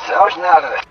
essas, aos nada.